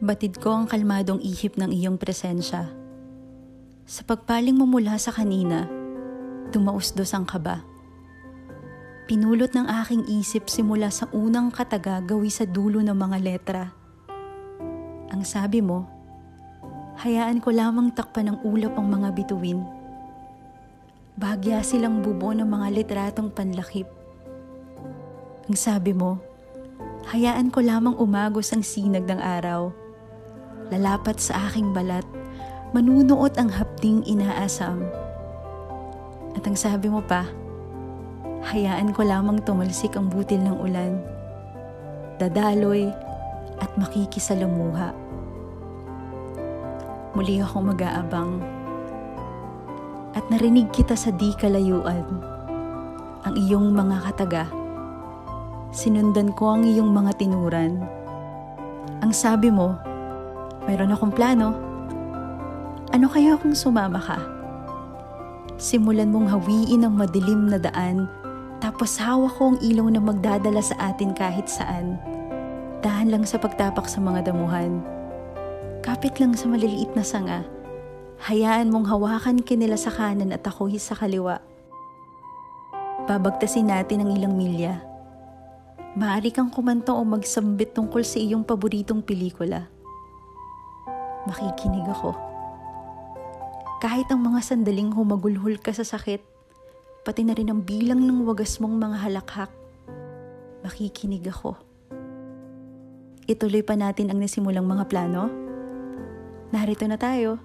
Batid ko ang kalmadong ihip ng iyong presensya. Sa pagpaling mo mula sa kanina, dumausdos ang kaba. Pinulot ng aking isip simula sa unang kataga gawi sa dulo ng mga letra. Ang sabi mo, hayaan ko lamang takpan ng ulap ang mga bituin. Bagya silang bubo ng mga litratong panlakip. Ang sabi mo, hayaan ko lamang umagos ang sinag ng araw lalapat sa aking balat, manunuot ang hapding inaasam. At ang sabi mo pa, hayaan ko lamang tumalsik ang butil ng ulan, dadaloy at makikisalamuha. Muli akong mag-aabang at narinig kita sa di kalayuan, ang iyong mga kataga. Sinundan ko ang iyong mga tinuran. Ang sabi mo, mayroon akong plano. Ano kaya kung sumama ka? Simulan mong hawiin ang madilim na daan, tapos hawak ko ang ilaw na magdadala sa atin kahit saan. Dahan lang sa pagtapak sa mga damuhan. Kapit lang sa maliliit na sanga. Hayaan mong hawakan kinila sa kanan at ako'y sa kaliwa. Babagtasin natin ang ilang milya. Maaari kang kumanto o magsambit tungkol sa iyong paboritong pelikula makikinig ako. Kahit ang mga sandaling humagulhol ka sa sakit, pati na rin ang bilang ng wagas mong mga halakhak, makikinig ako. Ituloy pa natin ang nasimulang mga plano. Narito na tayo.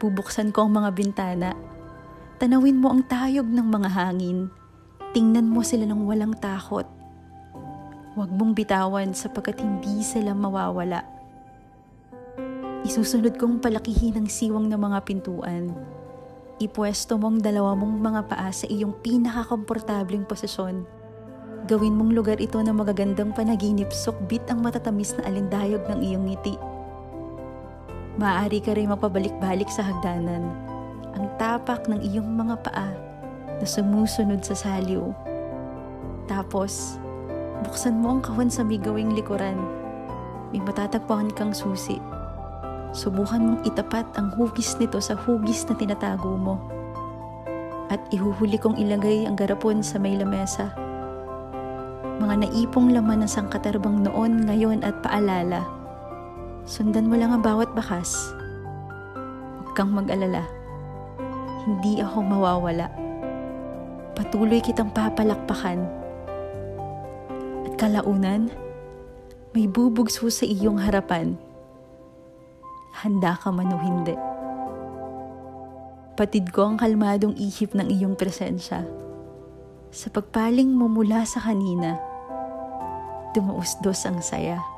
Bubuksan ko ang mga bintana. Tanawin mo ang tayog ng mga hangin. Tingnan mo sila ng walang takot. Huwag mong bitawan sapagkat hindi sila mawawala. Isusunod kong palakihin ang siwang ng mga pintuan. Ipwesto mong dalawa mong mga paa sa iyong pinakakomportabling posisyon. Gawin mong lugar ito ng magagandang panaginip sukbit ang matatamis na alindayog ng iyong ngiti. Maaari ka rin magpabalik-balik sa hagdanan. Ang tapak ng iyong mga paa na sumusunod sa saliw. Tapos, buksan mo ang kawan sa migawing likuran. May matatagpuan kang susi Subukan mong itapat ang hugis nito sa hugis na tinatago mo. At ihuhuli kong ilagay ang garapon sa may lamesa. Mga naipong laman ng sangkatarbang noon, ngayon at paalala. Sundan mo lang ang bawat bakas. Huwag kang mag-alala. Hindi ako mawawala. Patuloy kitang papalakpakan. At kalaunan, may bubugso sa iyong harapan handa ka man o hindi. Patid ko ang kalmadong ihip ng iyong presensya. Sa pagpaling mo mula sa kanina, dumausdos ang saya.